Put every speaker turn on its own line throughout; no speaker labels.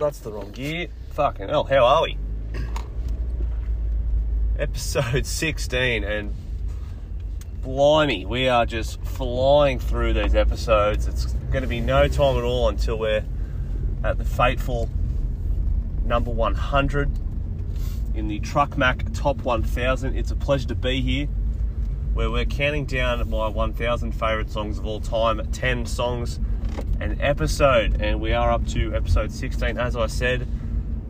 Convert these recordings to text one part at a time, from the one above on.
that's the wrong gear. Fucking hell, how are we? Episode 16, and blimey, we are just flying through these episodes. It's going to be no time at all until we're at the fateful number 100 in the Truck Mac Top 1000. It's a pleasure to be here where we're counting down my 1000 favourite songs of all time, 10 songs an episode, and we are up to episode 16. As I said,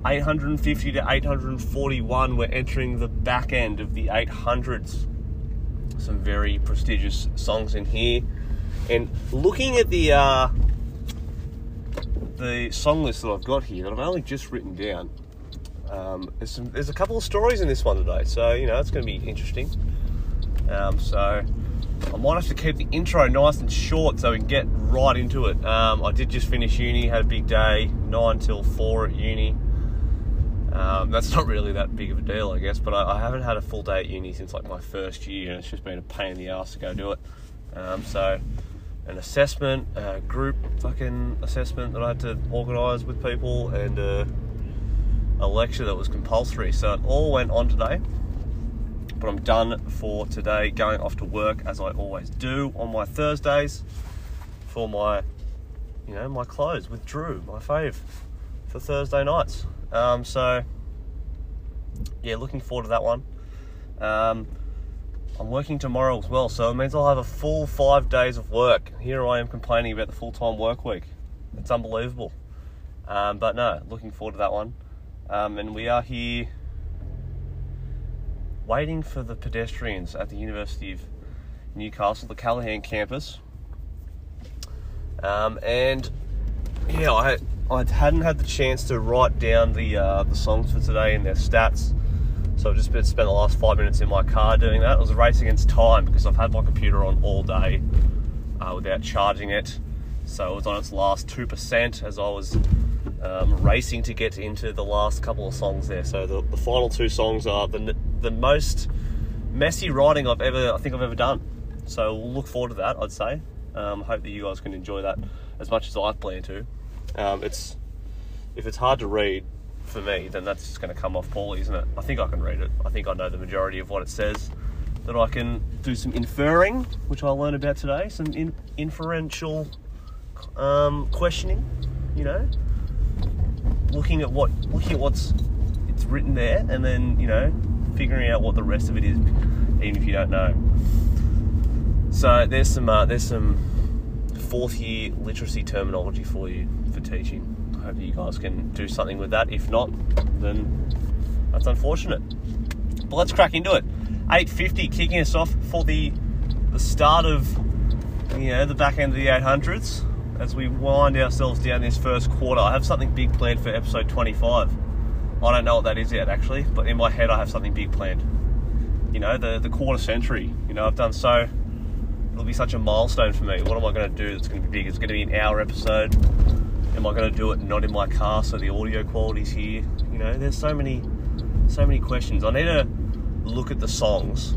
850 to 841, we're entering the back end of the 800s. Some very prestigious songs in here. And looking at the uh, the song list that I've got here that I've only just written down, um, there's, some, there's a couple of stories in this one today, so you know it's going to be interesting. Um, so I might have to keep the intro nice and short so we can get right into it. Um, I did just finish uni, had a big day, nine till four at uni. Um, that's not really that big of a deal, I guess, but I, I, haven't had a full day at uni since like my first year, and it's just been a pain in the ass to go do it. Um, so, an assessment, a group fucking assessment that I had to organise with people, and uh, a lecture that was compulsory. So it all went on today but I'm done for today. Going off to work as I always do on my Thursdays for my, you know, my clothes with Drew, my fave, for Thursday nights. Um, so yeah, looking forward to that one. Um, I'm working tomorrow as well, so it means I'll have a full five days of work. Here I am complaining about the full time work week. It's unbelievable. Um, but no, looking forward to that one. Um, and we are here waiting for the pedestrians at the University of Newcastle, the Callaghan campus. Um, and yeah, I I hadn't had the chance to write down the uh, the songs for today and their stats, so I've just been spent the last five minutes in my car doing that. It was a race against time because I've had my computer on all day uh, without charging it, so it was on its last two percent as I was um, racing to get into the last couple of songs there. So the, the final two songs are the the most messy writing I've ever I think I've ever done. So we'll look forward to that. I'd say. Um, hope that you guys can enjoy that as much as I plan to. Um, it's if it's hard to read for me, then that's just going to come off poorly, isn't it? I think I can read it. I think I know the majority of what it says. That I can do some inferring, which I learned about today. Some in, inferential um, questioning. You know, looking at what looking at what's it's written there, and then you know figuring out what the rest of it is, even if you don't know. So there's some uh, there's some fourth year literacy terminology for you for teaching. I hope you guys can do something with that. If not, then that's unfortunate. But let's crack into it. 850 kicking us off for the the start of you know the back end of the 800s as we wind ourselves down this first quarter. I have something big planned for episode 25. I don't know what that is yet, actually, but in my head, I have something big planned. You know, the, the quarter century. You know, I've done so. It'll be such a milestone for me. What am I going to do that's going to be big? It's going to be an hour episode. Am I going to do it not in my car so the audio quality's here? You know, there's so many, so many questions. I need to look at the songs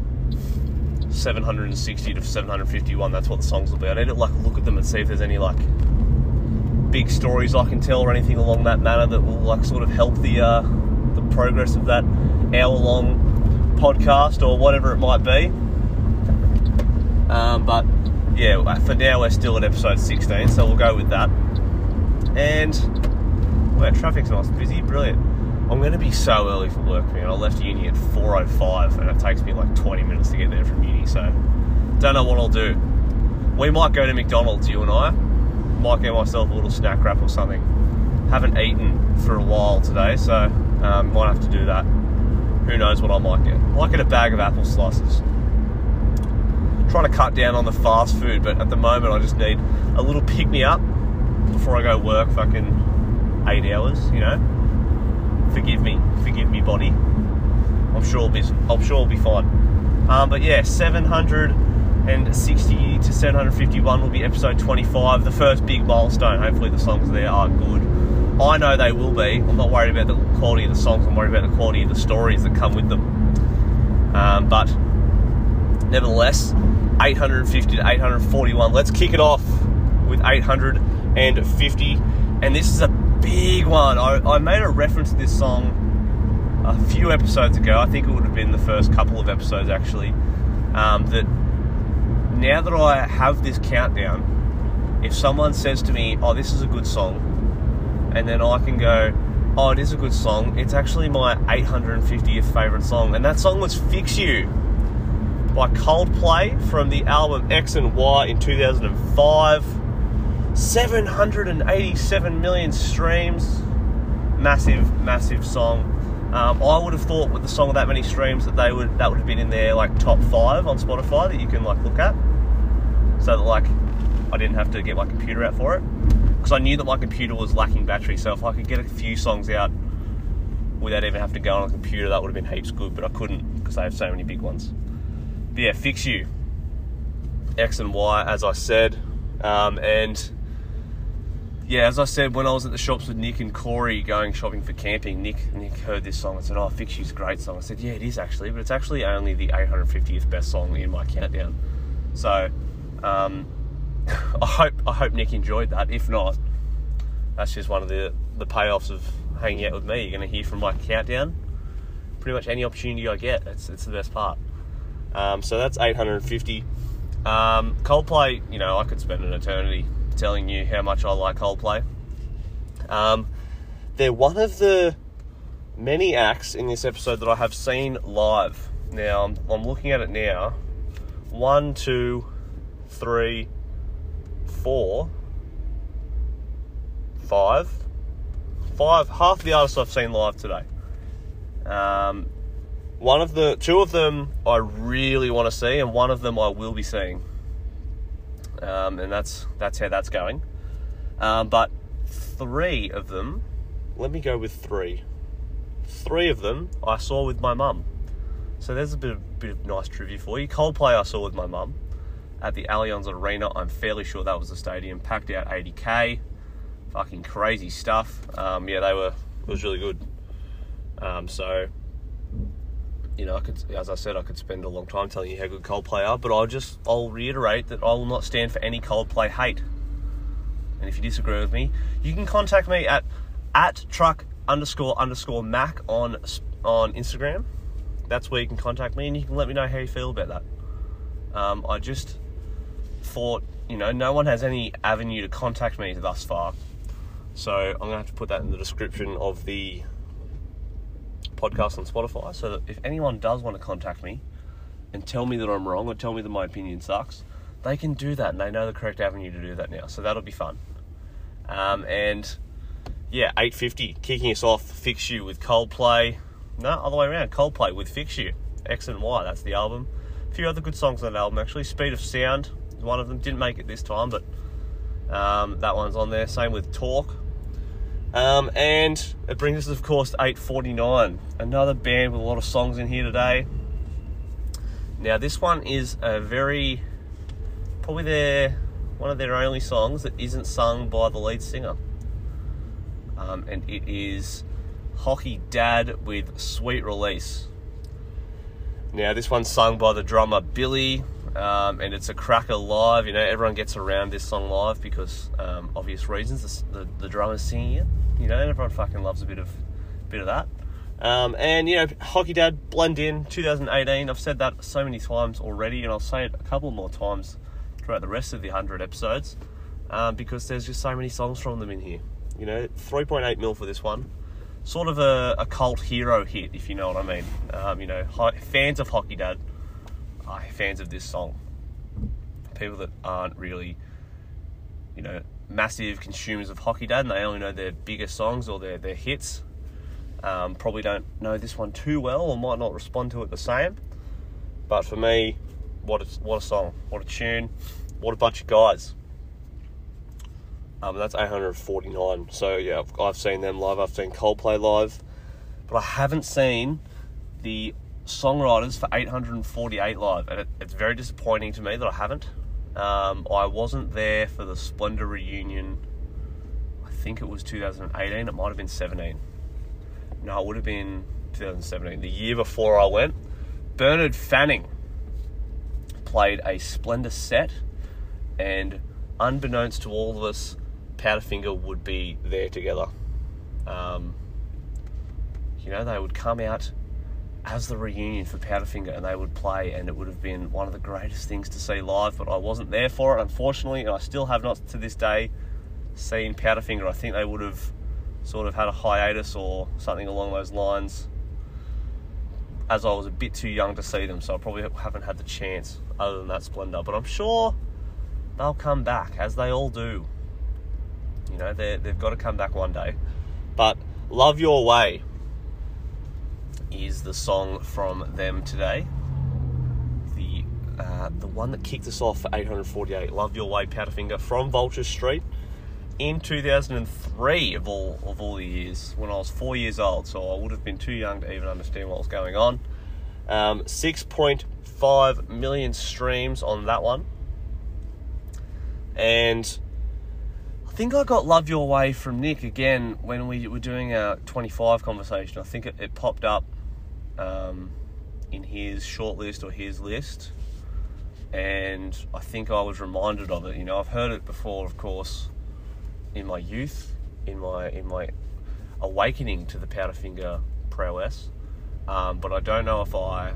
760 to 751. That's what the songs will be. I need to like look at them and see if there's any like big stories I can tell or anything along that manner that will like sort of help the uh, the progress of that hour long podcast or whatever it might be. Um, but yeah, for now we're still at episode 16, so we'll go with that. And well, traffic's nice busy, brilliant. I'm going to be so early for work, man. I left uni at 4:05, and it takes me like 20 minutes to get there from uni. So, don't know what I'll do. We might go to McDonald's, you and I. Might get myself a little snack wrap or something. Haven't eaten for a while today, so um, might have to do that. Who knows what I might get? I might get a bag of apple slices. Trying to cut down on the fast food, but at the moment I just need a little pick me up before I go work. Fucking eight hours, you know forgive me, forgive me, body. I'm sure it'll be, I'm sure it'll be fine. Um, but yeah, 760 to 751 will be episode 25, the first big milestone. Hopefully, the songs there are good. I know they will be. I'm not worried about the quality of the songs. I'm worried about the quality of the stories that come with them. Um, but nevertheless, 850 to 841. Let's kick it off with 850. And this is a big one. I, I made a reference to this song a few episodes ago. I think it would have been the first couple of episodes actually. Um, that now that I have this countdown, if someone says to me, "Oh, this is a good song," and then I can go, "Oh, it is a good song," it's actually my 850th favorite song, and that song was "Fix You." by Coldplay from the album X and Y in 2005. 787 million streams. Massive, massive song. Um, I would have thought with the song of that many streams that they would that would have been in their like top five on Spotify that you can like look at, so that like I didn't have to get my computer out for it because I knew that my computer was lacking battery. So if I could get a few songs out without even having to go on a computer, that would have been heaps good. But I couldn't because they have so many big ones. But yeah, fix you. X and Y, as I said, um, and yeah, as I said, when I was at the shops with Nick and Corey going shopping for camping, Nick Nick heard this song and said, "Oh, Fix You's a great song." I said, "Yeah, it is actually, but it's actually only the 850th best song in my countdown." So, um, I hope I hope Nick enjoyed that. If not, that's just one of the the payoffs of hanging out with me. You're going to hear from my countdown. Pretty much any opportunity I get, it's it's the best part. Um, so that's 850. Um, Coldplay, you know, I could spend an eternity telling you how much I like Coldplay. Um, they're one of the many acts in this episode that I have seen live. Now, I'm, looking at it now. One, two, three, four, five. Five, half the artists I've seen live today. Um, one of the, two of them I really want to see, and one of them I will be seeing um, and that's that's how that's going. Um, but three of them, let me go with three. Three of them I saw with my mum. So there's a bit of bit of nice trivia for you. Coldplay I saw with my mum at the Allianz Arena. I'm fairly sure that was the stadium, packed out 80k. Fucking crazy stuff. Um, yeah, they were. It was really good. Um, so you know, I could, as I said, I could spend a long time telling you how good Coldplay are, but I'll just, I'll reiterate that I will not stand for any Coldplay hate. And if you disagree with me, you can contact me at at truck underscore underscore mac on on Instagram. That's where you can contact me, and you can let me know how you feel about that. Um, I just thought, you know, no one has any avenue to contact me thus far, so I'm gonna have to put that in the description of the podcast on Spotify so that if anyone does want to contact me and tell me that I'm wrong or tell me that my opinion sucks, they can do that and they know the correct avenue to do that now. So that'll be fun. Um, and yeah, 850 kicking us off, Fix You with Coldplay. No, other way around, Coldplay with Fix You. X and Y, that's the album. A few other good songs on that album actually. Speed of Sound is one of them. Didn't make it this time, but um, that one's on there. Same with Talk. Um, and it brings us, of course, to 849. Another band with a lot of songs in here today. Now, this one is a very, probably their, one of their only songs that isn't sung by the lead singer. Um, and it is Hockey Dad with Sweet Release. Now, this one's sung by the drummer Billy, um, and it's a cracker live. You know, everyone gets around this song live because um, obvious reasons. The, the, the drummer's singing it. You know, everyone fucking loves a bit of bit of that. Um, and you know, Hockey Dad Blend Inn 2018. I've said that so many times already, and I'll say it a couple more times throughout the rest of the 100 episodes um, because there's just so many songs from them in here. You know, 3.8 mil for this one. Sort of a, a cult hero hit, if you know what I mean. Um, you know, fans of Hockey Dad are fans of this song. People that aren't really, you know, massive consumers of Hockey Dad and they only know their bigger songs or their, their hits. Um, probably don't know this one too well or might not respond to it the same. But for me, what a, what a song, what a tune, what a bunch of guys. Um, that's 849. So yeah, I've, I've seen them live. I've seen Coldplay live, but I haven't seen the songwriters for 848 live, and it, it's very disappointing to me that I haven't. Um, I wasn't there for the Splendour reunion. I think it was 2018. It might have been 17. No, it would have been 2017. The year before I went, Bernard Fanning played a Splendour set, and unbeknownst to all of us, Powderfinger would be there together. Um, you know, they would come out as the reunion for Powderfinger and they would play, and it would have been one of the greatest things to see live. But I wasn't there for it, unfortunately, and I still have not to this day seen Powderfinger. I think they would have sort of had a hiatus or something along those lines. As I was a bit too young to see them, so I probably haven't had the chance other than that splendour. But I'm sure they'll come back, as they all do. You know, they've got to come back one day. But Love Your Way is the song from them today. The uh, the one that kicked us off for 848, Love Your Way, Powderfinger from Vulture Street in 2003 of all of all the years when I was four years old. So I would have been too young to even understand what was going on. Um, 6.5 million streams on that one, and think I got Love Your Way from Nick again when we were doing our 25 conversation. I think it, it popped up um, in his shortlist or his list, and I think I was reminded of it. You know, I've heard it before, of course, in my youth, in my in my awakening to the Powderfinger prowess, um, but I don't know if I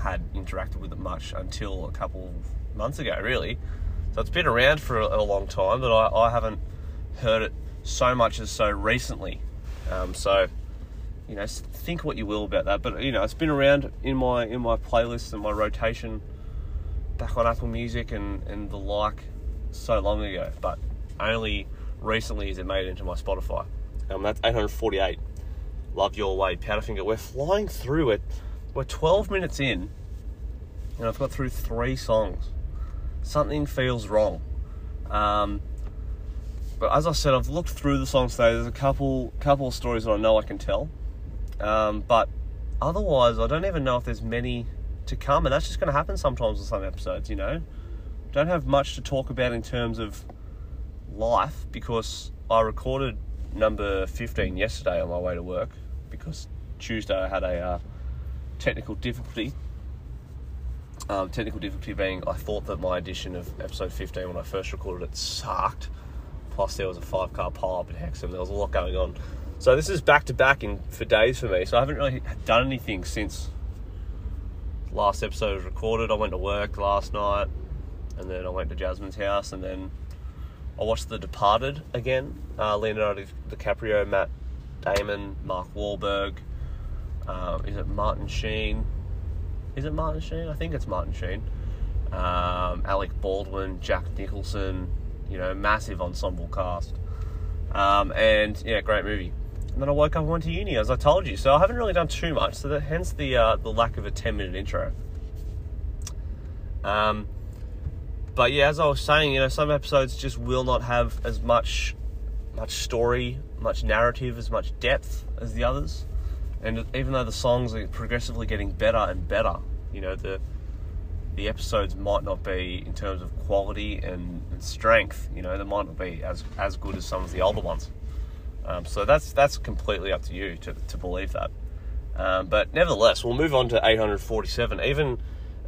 had interacted with it much until a couple months ago, really. So it's been around for a, long time, but I, I, haven't heard it so much as so recently. Um, so you know, think what you will about that. But you know, it's been around in my in my playlist and my rotation back on Apple Music and and the like so long ago. But only recently is it made into my Spotify. Um, that's 848. Love Your Way, Powderfinger. We're flying through it. We're 12 minutes in, and I've got through three songs. Something feels wrong. Um, but as I said, I've looked through the songs today. There's a couple couple of stories that I know I can tell. Um, but otherwise, I don't even know if there's many to come, and that's just going to happen sometimes in some episodes. You know, don't have much to talk about in terms of life because I recorded number 15 yesterday on my way to work because Tuesday I had a uh, technical difficulty. Um, technical difficulty being I thought that my edition of episode 15 when I first recorded it sucked. Plus there was a five car pile up in Hexham. There was a lot going on. So this is back to back for days for me. So I haven't really done anything since last episode was recorded. I went to work last night, and then I went to Jasmine's house, and then I watched The Departed again. Uh, Leonardo DiCaprio, Matt Damon, Mark Wahlberg. Uh, is it Martin Sheen? Is it Martin Sheen? I think it's Martin Sheen. Um, Alec Baldwin, Jack Nicholson. You know, massive ensemble cast. Um, and yeah, great movie. And then I woke up and went to uni, as I told you. So I haven't really done too much. So that, hence the uh, the lack of a ten minute intro. Um, but yeah, as I was saying, you know, some episodes just will not have as much much story, much narrative, as much depth as the others. And even though the songs are progressively getting better and better, you know, the the episodes might not be in terms of quality and, and strength. You know, they might not be as as good as some of the older ones. Um, so that's that's completely up to you to, to believe that. Um, but nevertheless, we'll move on to 847. Even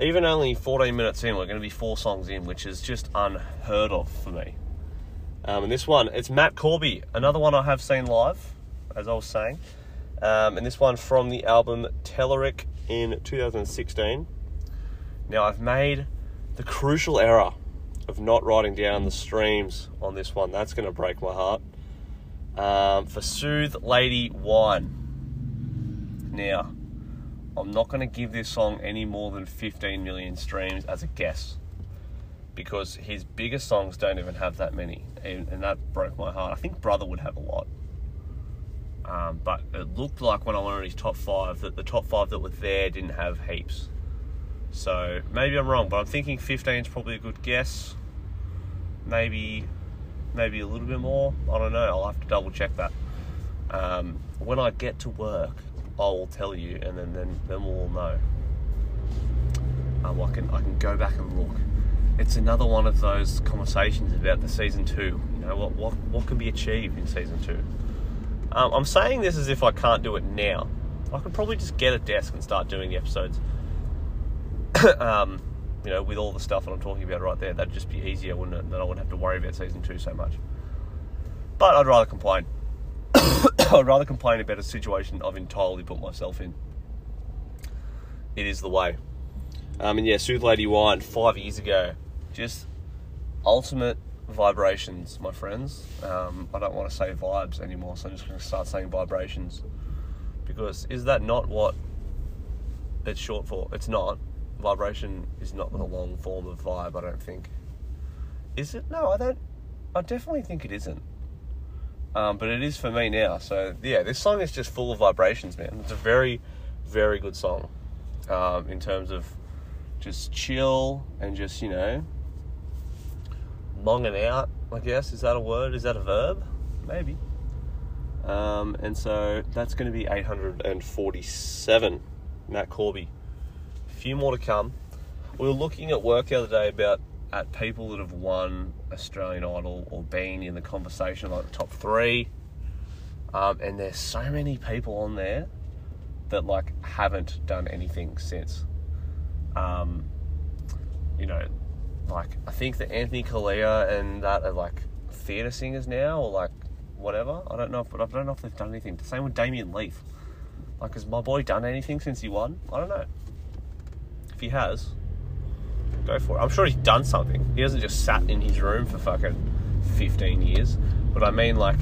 even only 14 minutes in, we're going to be four songs in, which is just unheard of for me. Um, and this one, it's Matt Corby, another one I have seen live, as I was saying. Um, and this one from the album Telluric in 2016. Now, I've made the crucial error of not writing down the streams on this one. That's going to break my heart um, for Sooth Lady Wine. Now, I'm not going to give this song any more than 15 million streams as a guess because his biggest songs don't even have that many, and, and that broke my heart. I think Brother would have a lot. Um, but it looked like when I went on his top five that the top five that were there didn't have heaps. So maybe I'm wrong, but I'm thinking 15 is probably a good guess. Maybe maybe a little bit more. I don't know. I'll have to double check that. Um, when I get to work, I will tell you, and then then, then we'll all know. Um, I can I can go back and look. It's another one of those conversations about the season two. You know what what what can be achieved in season two. Um, I'm saying this as if I can't do it now. I could probably just get a desk and start doing the episodes. um, you know, with all the stuff that I'm talking about right there, that'd just be easier, wouldn't it? Then I wouldn't have to worry about season two so much. But I'd rather complain. I'd rather complain about a situation I've entirely put myself in. It is the way. Um, and yeah, Sooth Lady Wine, five years ago, just ultimate vibrations, my friends. Um, I don't want to say vibes anymore, so I'm just going to start saying vibrations. Because is that not what it's short for? It's not. Vibration is not the long form of vibe, I don't think. Is it? No, I don't. I definitely think it isn't. Um, but it is for me now. So yeah, this song is just full of vibrations, man. It's a very, very good song um, in terms of just chill and just you know longing out. I guess is that a word? Is that a verb? Maybe. Um, and so that's going to be 847. Matt Corby. A few more to come. We were looking at work the other day about at people that have won Australian Idol or been in the conversation, like the top three. Um, and there's so many people on there that like haven't done anything since. Um, you know, like I think that Anthony Callea and that are like theatre singers now, or like whatever. I don't know, if, but I don't know if they've done anything. The same with Damien Leith. Like, has my boy done anything since he won? I don't know. If he has, go for it. I'm sure he's done something. He hasn't just sat in his room for fucking 15 years. But I mean, like,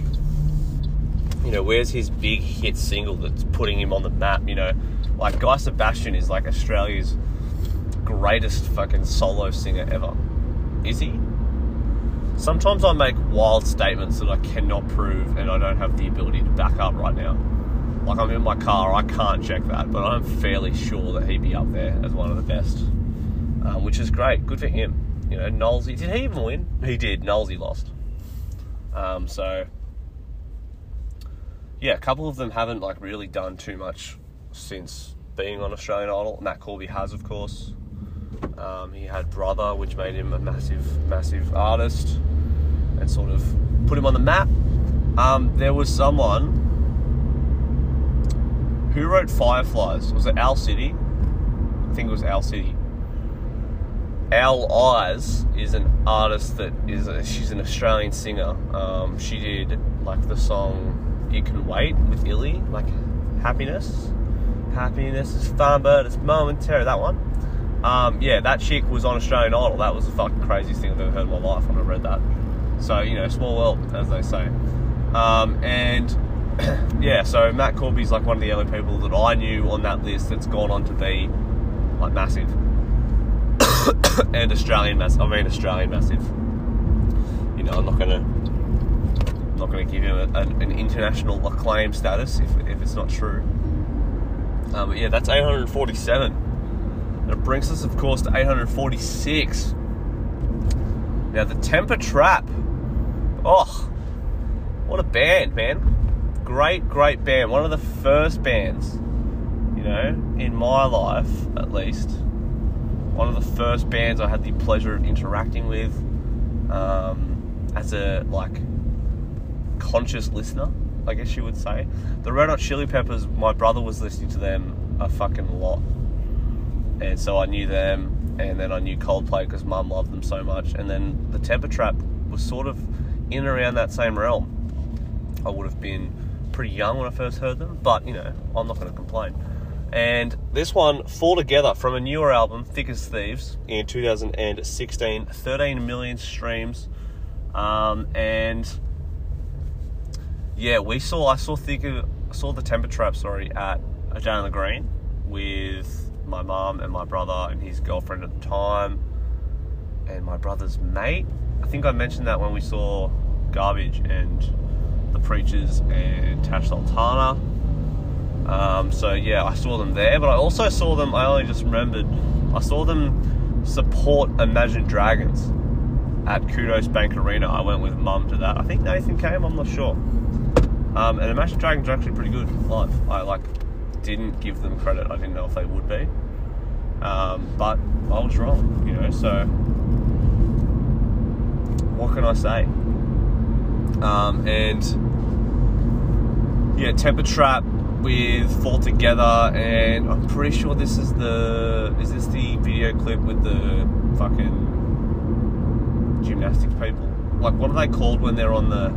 you know, where's his big hit single that's putting him on the map? You know, like Guy Sebastian is like Australia's greatest fucking solo singer ever. Is he? Sometimes I make wild statements that I cannot prove and I don't have the ability to back up right now. Like I'm in my car, I can't check that, but I'm fairly sure that he'd be up there as one of the best, um, which is great. Good for him. You know, Nolsey, did he even win? He did. Nolsey lost. Um, so, yeah, a couple of them haven't like really done too much since being on Australian Idol. Matt Corby has, of course. Um, he had Brother, which made him a massive, massive artist and sort of put him on the map. Um, there was someone who wrote Fireflies. Was it Owl City? I think it was Owl City. Owl Eyes is an artist that is a, she's an Australian singer. Um, she did like the song "You Can Wait" with Illy, like happiness. Happiness is fun, but it's momentary. That one. Um, yeah, that chick was on Australian Idol. That was the fucking craziest thing I've ever heard in my life when I read that. So you know, small world, as they say. Um, and yeah, so Matt Corby's like one of the only people that I knew on that list that's gone on to be like massive. and Australian massive. I mean Australian massive. You know, I'm not gonna not gonna give him a, an, an, international acclaim status if, if it's not true. Um, but yeah, that's 847. It brings us, of course, to 846. Now the Temper Trap. Oh, what a band, man! Great, great band. One of the first bands, you know, in my life at least one of the first bands I had the pleasure of interacting with um, as a like conscious listener, I guess you would say. The Red Hot Chili Peppers, my brother was listening to them a fucking lot, and so I knew them, and then I knew Coldplay because Mum loved them so much, and then the Temper Trap was sort of in and around that same realm. I would have been pretty young when I first heard them, but you know, I'm not going to complain. And this one, Fall Together, from a newer album, Thick as Thieves, in 2016, 13 million streams. Um, and yeah, we saw, I saw Thick, I saw the Temper Trap, sorry, at a Jane on the Green with my mum and my brother and his girlfriend at the time, and my brother's mate. I think I mentioned that when we saw Garbage and the Preachers and Tash Sultana um, so yeah, I saw them there, but I also saw them. I only just remembered. I saw them support Imagine Dragons at Kudos Bank Arena. I went with Mum to that. I think Nathan came. I'm not sure. Um, and Imagine Dragons are actually pretty good live. I like didn't give them credit. I didn't know if they would be, um, but I was wrong. You know, so what can I say? Um, and yeah, Temper Trap with Fall Together, and I'm pretty sure this is the is this the video clip with the fucking gymnastics people? Like, what are they called when they're on the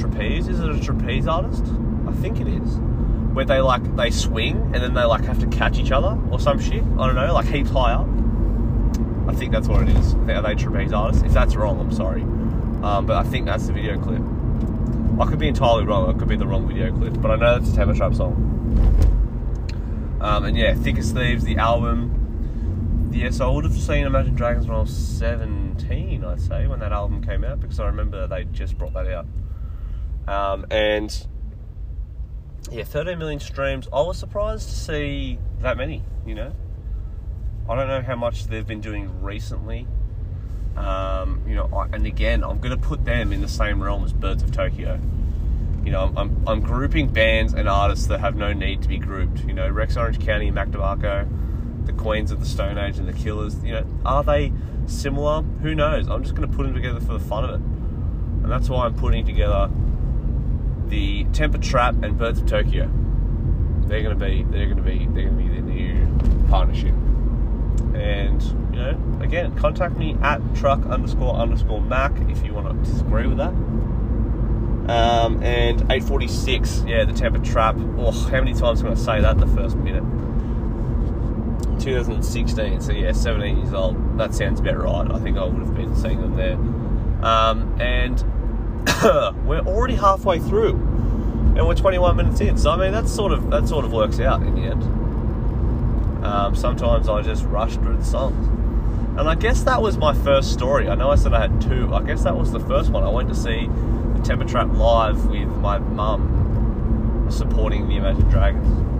trapeze. Is it a trapeze artist? I think it is. Where they like they swing and then they like have to catch each other or some shit. I don't know, like heaps high up. I think that's what it is. Are they trapeze artists? If that's wrong, I'm sorry. Um, but I think that's the video clip. I could be entirely wrong. It could be the wrong video clip, but I know that's a Temper Trap song. Um, and yeah, Thick as Thieves, the album. Yes, I would have seen Imagine Dragons when I was 17, I'd say, when that album came out, because I remember they just brought that out. Um, and yeah, 13 million streams. I was surprised to see that many, you know. I don't know how much they've been doing recently. Um, you know, I, and again, I'm going to put them in the same realm as Birds of Tokyo. You know, I'm, I'm, grouping bands and artists that have no need to be grouped. You know, Rex Orange County, Mac DeMarco, the Queens of the Stone Age, and the Killers. You know, are they similar? Who knows? I'm just going to put them together for the fun of it, and that's why I'm putting together the Temper Trap and Birds of Tokyo. They're going to be they're going to be they're going to be the new partnership. And you know, again, contact me at truck underscore underscore Mac if you want to disagree with that. Um, and 846, yeah, the Temper Trap. Oh, how many times can I gonna say that in the first minute? 2016, so yeah, 17 years old. That sounds about right. I think I would have been seeing them there. Um, and we're already halfway through, and we're 21 minutes in. So I mean, that sort of that sort of works out in the end. Um, sometimes I just rush through the songs, and I guess that was my first story. I know I said I had two. I guess that was the first one. I went to see the Temper Trap live with my mum, supporting the Imagine Dragons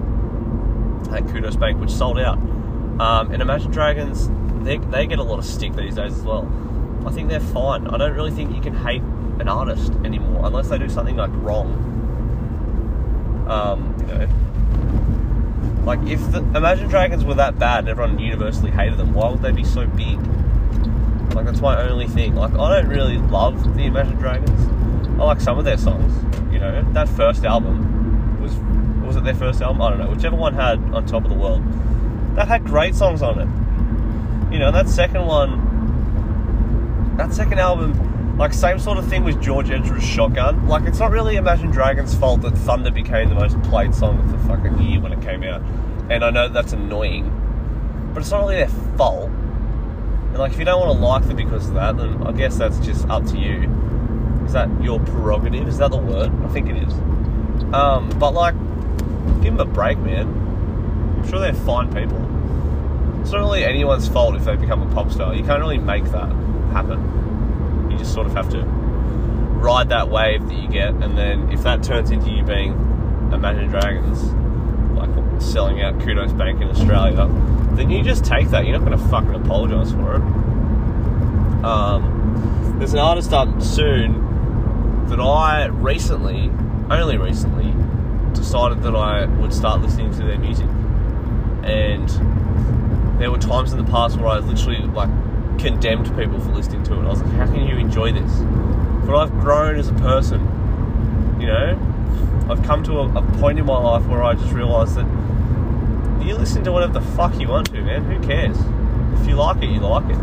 at Kudos Bank, which sold out. Um, and Imagine Dragons, they, they get a lot of stick these days as well. I think they're fine. I don't really think you can hate an artist anymore unless they do something like wrong. Um, you know, like if the Imagine Dragons were that bad and everyone universally hated them, why would they be so big? Like that's my only thing. Like I don't really love the Imagine Dragons. I like some of their songs. You know, that first album was was it their first album? I don't know. Whichever one had on top of the world, that had great songs on it. You know, that second one, that second album like same sort of thing with George Ezra's Shotgun. Like it's not really Imagine Dragons' fault that Thunder became the most played song of the fucking year when it came out. And I know that's annoying, but it's not really their fault. And like if you don't want to like them because of that, then I guess that's just up to you. Is that your prerogative? Is that the word? I think it is. Um, but like, give them a break, man. I'm sure they're fine people. It's not really anyone's fault if they become a pop star. You can't really make that happen You just sort of have to ride that wave that you get, and then if that turns into you being Imagine Dragons, like selling out Kudos Bank in Australia, then you just take that. You're not going to fucking apologise for it. Um, there's an artist up soon that I recently, only recently, decided that I would start listening to their music, and there were times in the past where I literally like condemned people for listening to it. I was like, how can you enjoy this? But I've grown as a person, you know? I've come to a, a point in my life where I just realised that you listen to whatever the fuck you want to, man. Who cares? If you like it, you like it.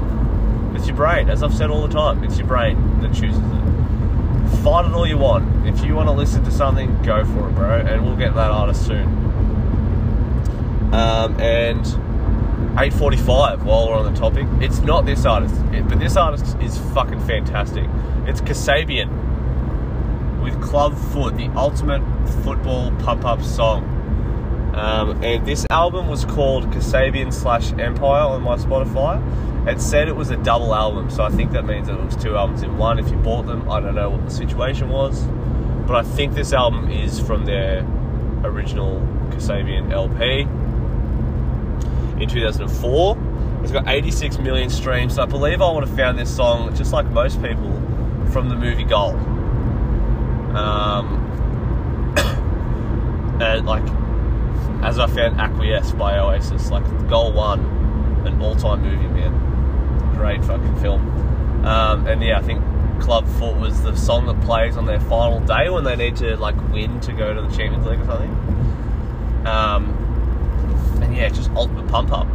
It's your brain, as I've said all the time. It's your brain that chooses it. Find it all you want. If you want to listen to something, go for it, bro. And we'll get that artist soon. Um, and 8.45 while we're on the topic. It's not this artist, but this artist is fucking fantastic. It's Kasabian with Club Foot, the ultimate football pump up song. Um, and this album was called Kasabian slash Empire on my Spotify. It said it was a double album, so I think that means that it was two albums in one. If you bought them, I don't know what the situation was, but I think this album is from their original Kasabian LP in 2004. It's got 86 million streams. So I believe I would have found this song, just like most people, from the movie Goal. Um, and like, as I found Acquiesce by Oasis, like Goal One, an all-time movie, man. Great fucking film. Um, and yeah, I think Club Foot was the song that plays on their final day when they need to like win to go to the Champions League or something. Um, yeah, just ultimate pump up.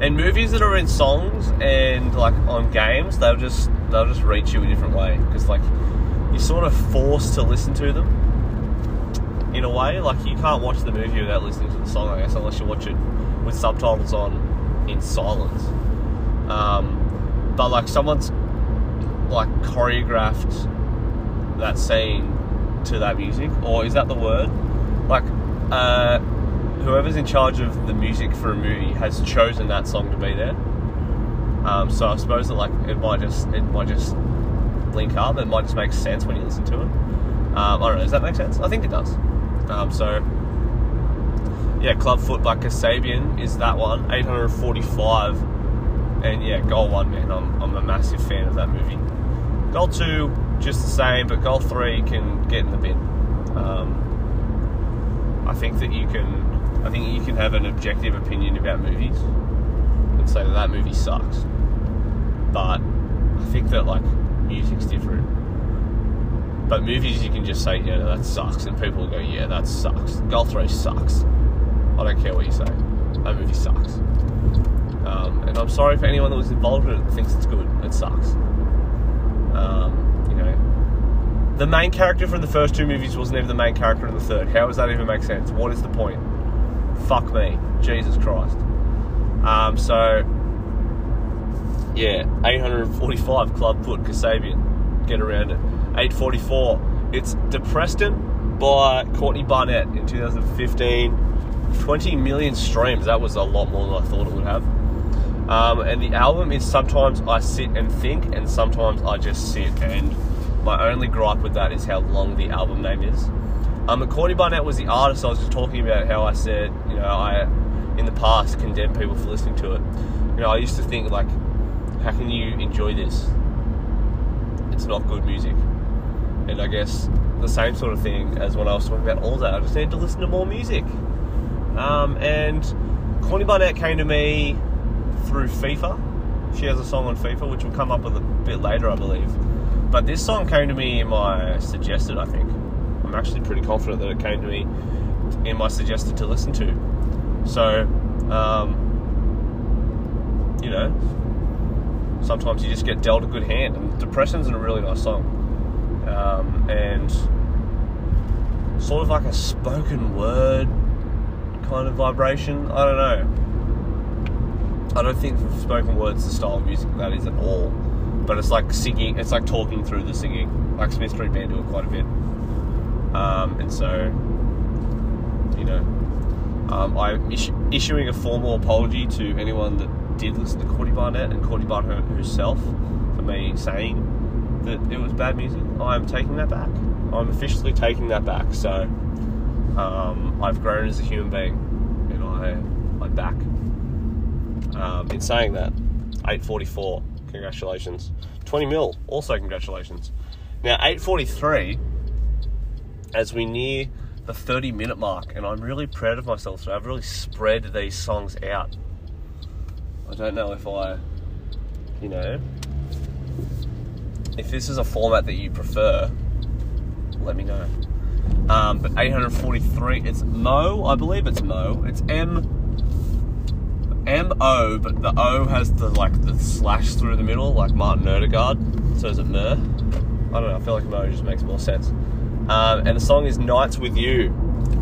And movies that are in songs and like on games, they'll just they'll just reach you a different way because like you're sort of forced to listen to them in a way. Like you can't watch the movie without listening to the song, I guess, unless you watch it with subtitles on in silence. Um, but like someone's like choreographed that scene to that music, or is that the word? Like, uh, whoever's in charge of the music for a movie has chosen that song to be there. Um, so I suppose that like it might just it might just link up. It might just make sense when you listen to it. Um, I don't know. Does that make sense? I think it does. Um, so yeah, Clubfoot by Kasabian is that one. 845. And yeah, goal one, man. I'm, I'm a massive fan of that movie. Goal two, just the same, but goal three can get in the bin. Um, I think that you can, I think you can have an objective opinion about movies and say that that movie sucks. But I think that like music's different. But movies, you can just say, yeah, that sucks, and people will go, yeah, that sucks. Goal three sucks. I don't care what you say. That movie sucks. Um, and I'm sorry for anyone that was involved in it thinks it's good. It sucks. Um, you know, the main character from the first two movies wasn't even the main character in the third. How does that even make sense? What is the point? Fuck me, Jesus Christ. Um, so, yeah, 845 club Clubfoot Kasabian. Get around it. 844. It's Depreston by Courtney Barnett in 2015. 20 million streams. That was a lot more than I thought it would have. Um, and the album is sometimes I sit and think, and sometimes I just sit. And my only gripe with that is how long the album name is. Um, Courtney Barnett was the artist. I was just talking about how I said, you know, I in the past condemned people for listening to it. You know, I used to think like, how can you enjoy this? It's not good music. And I guess the same sort of thing as when I was talking about all that. I just need to listen to more music. Um, and Courtney Barnett came to me through FIFA. She has a song on FIFA, which will come up with a bit later, I believe. But this song came to me in my suggested, I think. I'm actually pretty confident that it came to me in my suggested to listen to. So, um, you know, sometimes you just get dealt a good hand. And Depreston's a really nice song. Um, and sort of like a spoken word kind of vibration. I don't know. I don't think spoken word's the style of music that is at all. But it's like singing, it's like talking through the singing. Like Smith Street Band do it quite a bit. Um, and so, you know, um, I'm issu- issuing a formal apology to anyone that did listen to Courtney Barnett and Courtney Barnett herself for me saying that it was bad music. I'm taking that back. I'm officially taking that back. So, um, I've grown as a human being, and I I'm back. Um, in saying that, 844, congratulations. 20 mil, also congratulations. Now 843, as we near the 30 minute mark, and I'm really proud of myself. So I've really spread these songs out. I don't know if I, you know, if this is a format that you prefer, let me know. Um, but 843, it's Mo, I believe it's Mo. It's M M O, but the O has the like the slash through the middle, like Martin Odegaard. So is it Mer? I don't know. I feel like Mo just makes more sense. Um, and the song is "Nights with You,"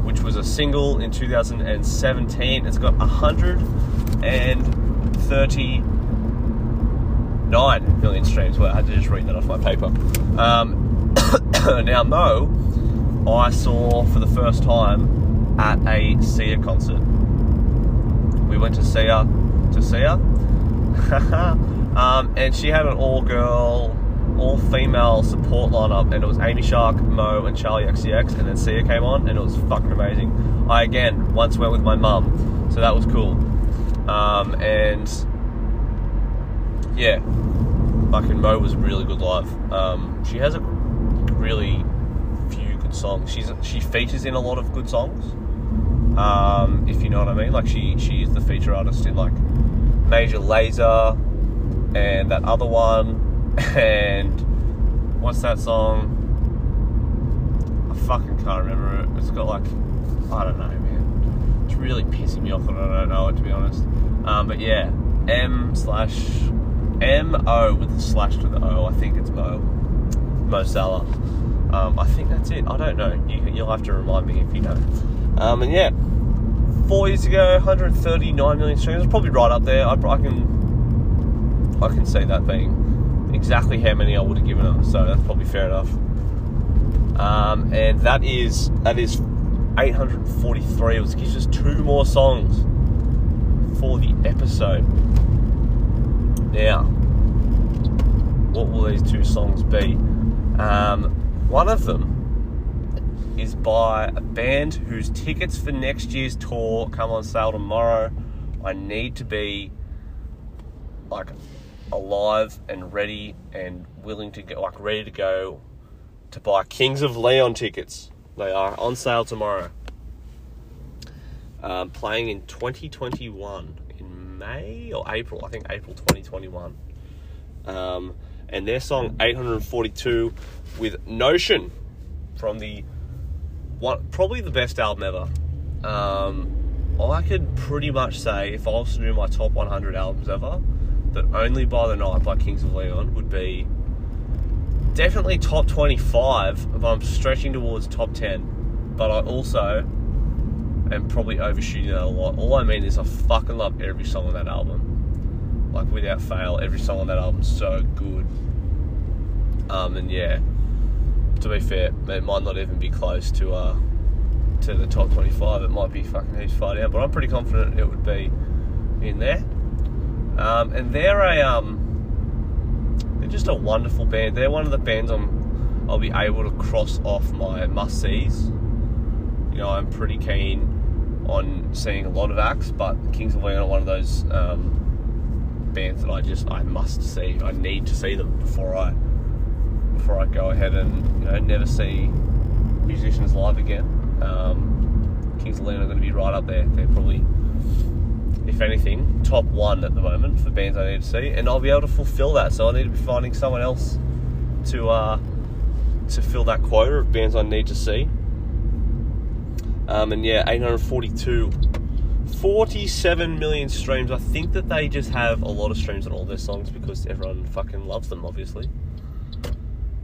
which was a single in 2017. It's got 139 million streams. Well, I had to just read that off my paper. Um, now Mo I saw for the first time at a Sia concert. We went to Sia to Sia, um, and she had an all-girl, all-female support lineup, and it was Amy Shark, Mo, and Charli XCX, and then Sia came on, and it was fucking amazing. I again once went with my mum, so that was cool, um, and yeah, fucking Mo was really good live. Um, she has a really few good songs. She's she features in a lot of good songs. Um, if you know what I mean, like she she is the feature artist in like Major Lazer and that other one and what's that song? I fucking can't remember it. It's got like I don't know, man. It's really pissing me off and I don't know it to be honest. Um, but yeah, M slash M O with the slash to the O. I think it's Mo. Mo Salah. Um, I think that's it. I don't know. You, you'll have to remind me if you know. Um, and yeah, four years ago, 139 million streams. It's probably right up there. I, I can I can see that being exactly how many I would have given them. So that's probably fair enough. Um, and that is that is 843. It gives us two more songs for the episode. Now, what will these two songs be? Um, one of them is by a band whose tickets for next year's tour come on sale tomorrow. I need to be like alive and ready and willing to go, like ready to go to buy Kings of Leon tickets. They are on sale tomorrow. Um, playing in 2021 in May or April, I think April 2021. Um, and their song 842 with Notion from the one probably the best album ever. Um, I could pretty much say if I was to do my top 100 albums ever, that Only by the Night by Kings of Leon would be definitely top 25, if I'm stretching towards top 10. But I also am probably overshooting that a lot. All I mean is I fucking love every song on that album. Like without fail, every song on that album is so good. Um, and yeah, to be fair, it might not even be close to uh, to the top 25. It might be fucking heaps far down, but I'm pretty confident it would be in there. Um, and they're a um, they're just a wonderful band. They're one of the bands I'm I'll be able to cross off my must sees. You know, I'm pretty keen on seeing a lot of acts, but Kings of Leon are one of those um, bands that I just I must see. I need to see them before I before I go ahead and you know never see musicians live again. Um, Kings of Leon are going to be right up there. They're probably, if anything, top one at the moment for bands I need to see, and I'll be able to fulfill that. So I need to be finding someone else to uh, to fill that quota of bands I need to see. Um, and yeah, 842. 47 million streams. I think that they just have a lot of streams on all their songs because everyone fucking loves them, obviously.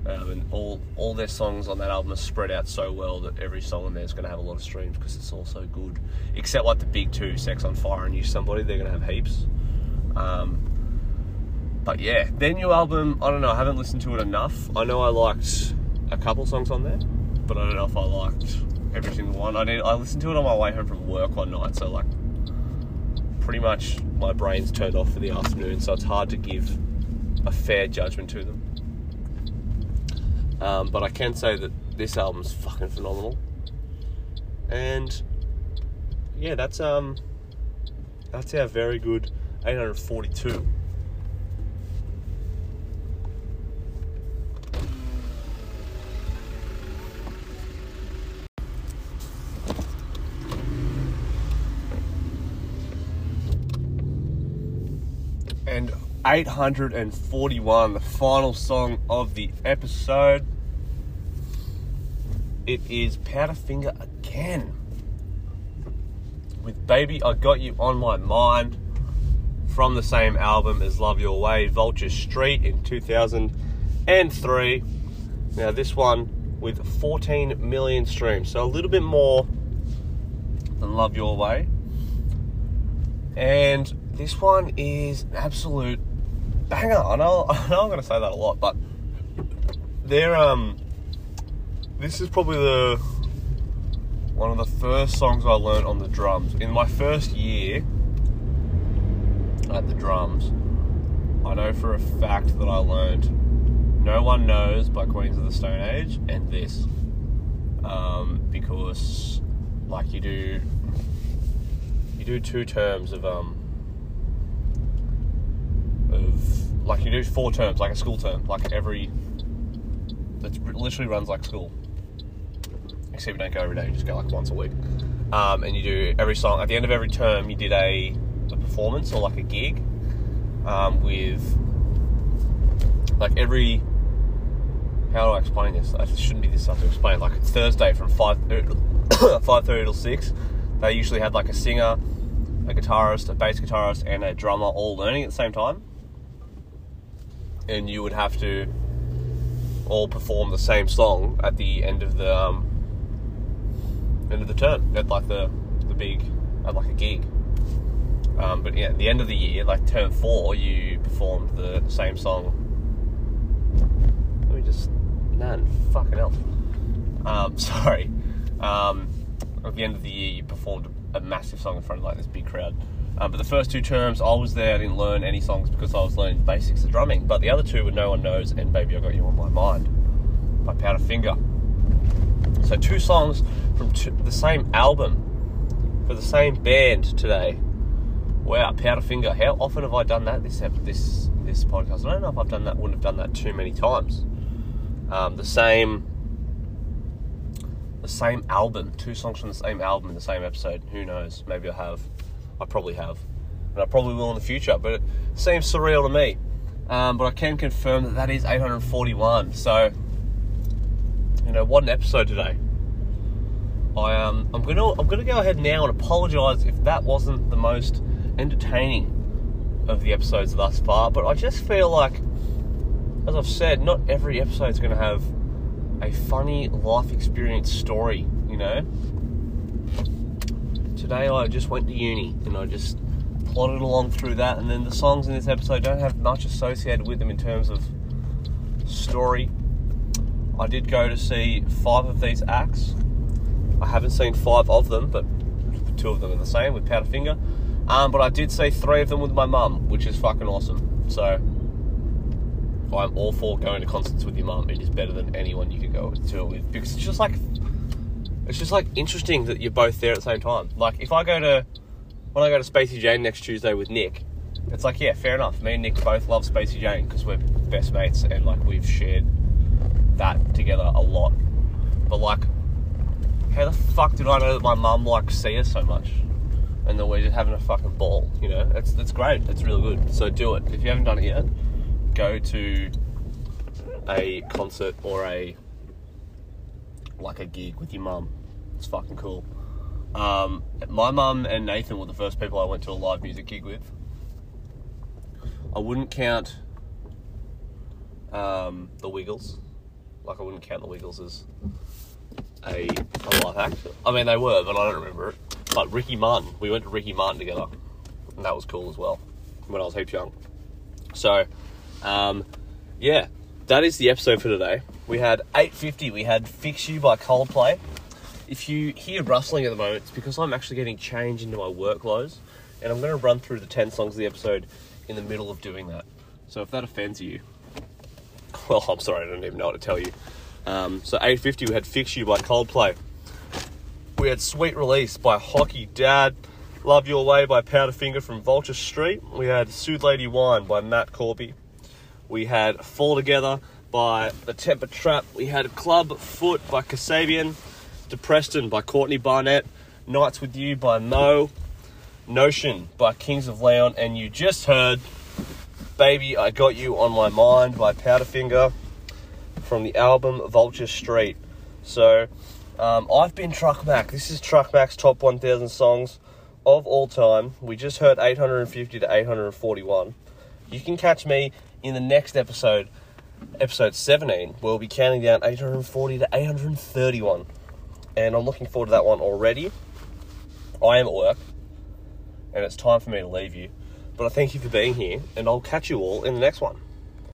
Um, and all all their songs on that album are spread out so well that every song in there is going to have a lot of streams because it's all so good. Except like the big two, Sex on Fire and Use Somebody, they're going to have heaps. Um, but yeah, their new album, I don't know, I haven't listened to it enough. I know I liked a couple songs on there, but I don't know if I liked every single one. I I listened to it on my way home from work one night, so like pretty much my brain's turned off for the afternoon, so it's hard to give a fair judgment to them. Um, but I can say that this album's fucking phenomenal. And yeah, that's um that's our very good 842. And 841, the final song of the episode. It is Powderfinger again. With Baby, I Got You on My Mind from the same album as Love Your Way, Vulture Street in 2003. Now, this one with 14 million streams, so a little bit more than Love Your Way. And this one is an absolute banger. I know, I know I'm going to say that a lot, but they're um, this is probably the one of the first songs I learned on the drums. In my first year at the drums, I know for a fact that I learned "No One Knows" by Queens of the Stone Age and this, um, because like you do, you do two terms of um of like you do four terms, like a school term, like every. It literally runs like school, except you don't go every day. You just go like once a week, um, and you do every song. At the end of every term, you did a, a performance or like a gig um, with like every. How do I explain this? I shouldn't be this hard to explain. Like Thursday from five five thirty till six. They usually had like a singer, a guitarist, a bass guitarist, and a drummer all learning at the same time and you would have to all perform the same song at the end of the um, end of the term at like the the big at like a gig. Um, but yeah, at the end of the year, like term four, you performed the same song. Let me just man, fucking hell. Um, sorry. Um, at the end of the year, you performed a massive song in front of like this big crowd. Um, but the first two terms, I was there. I didn't learn any songs because I was learning basics of drumming. But the other two were No One Knows and Baby I Got You on My Mind by Powderfinger. So two songs from two, the same album for the same band today. Wow, Powderfinger. How often have I done that this this this podcast? I don't know if I've done that. Wouldn't have done that too many times. Um, the same the same album, two songs from the same album in the same episode. Who knows? Maybe I have. I probably have, and I probably will in the future. But it seems surreal to me. Um, but I can confirm that that is 841. So, you know, what an episode today. I um, I'm gonna I'm gonna go ahead now and apologise if that wasn't the most entertaining of the episodes thus far. But I just feel like, as I've said, not every episode is going to have a funny life experience story. You know, today I just went to uni and I just plodded along through that, and then the songs in this episode don't have much associated with them in terms of story. I did go to see five of these acts. I haven't seen five of them, but two of them are the same with Powderfinger. Um, but I did see three of them with my mum, which is fucking awesome. So I'm all for going to concerts with your mum. It is better than anyone you could go to with because it's just like it's just like interesting that you're both there at the same time. Like if I go to when I go to Spacey Jane next Tuesday with Nick, it's like yeah, fair enough. Me and Nick both love Spacey Jane because we're best mates and like we've shared that together a lot. But like, how the fuck did I know that my mum likes Sia so much? And that we're just having a fucking ball, you know? It's, it's great. It's really good. So do it. If you haven't done it yet, go to a concert or a like a gig with your mum. It's fucking cool. Um, my mum and Nathan were the first people I went to a live music gig with. I wouldn't count um, the Wiggles. Like I wouldn't count the Wiggles as a, a live act. I mean they were, but I don't remember it. But Ricky Martin, we went to Ricky Martin together, and that was cool as well when I was heaps young. So, um, yeah, that is the episode for today. We had 850. We had "Fix You" by Coldplay. If you hear rustling at the moment, it's because I'm actually getting change into my work clothes, and I'm going to run through the 10 songs of the episode in the middle of doing that. So if that offends you, well, I'm sorry, I don't even know what to tell you. Um, so 850, we had "Fix You" by Coldplay. We had "Sweet Release" by Hockey Dad. Love Your Way by Powderfinger from Vulture Street. We had Sooth Lady Wine by Matt Corby. We had Fall Together by The Temper Trap. We had Club Foot by Kasabian. Depreston by Courtney Barnett. Nights with You by Mo. Notion by Kings of Leon. And you just heard Baby I Got You on My Mind by Powderfinger from the album Vulture Street. So um, I've been Truck Mac. This is Truck Mac's top 1000 songs of all time. We just heard 850 to 841. You can catch me in the next episode, episode 17, we'll be counting down 840 to 831. And I'm looking forward to that one already. I am at work, and it's time for me to leave you. But I thank you for being here, and I'll catch you all in the next one.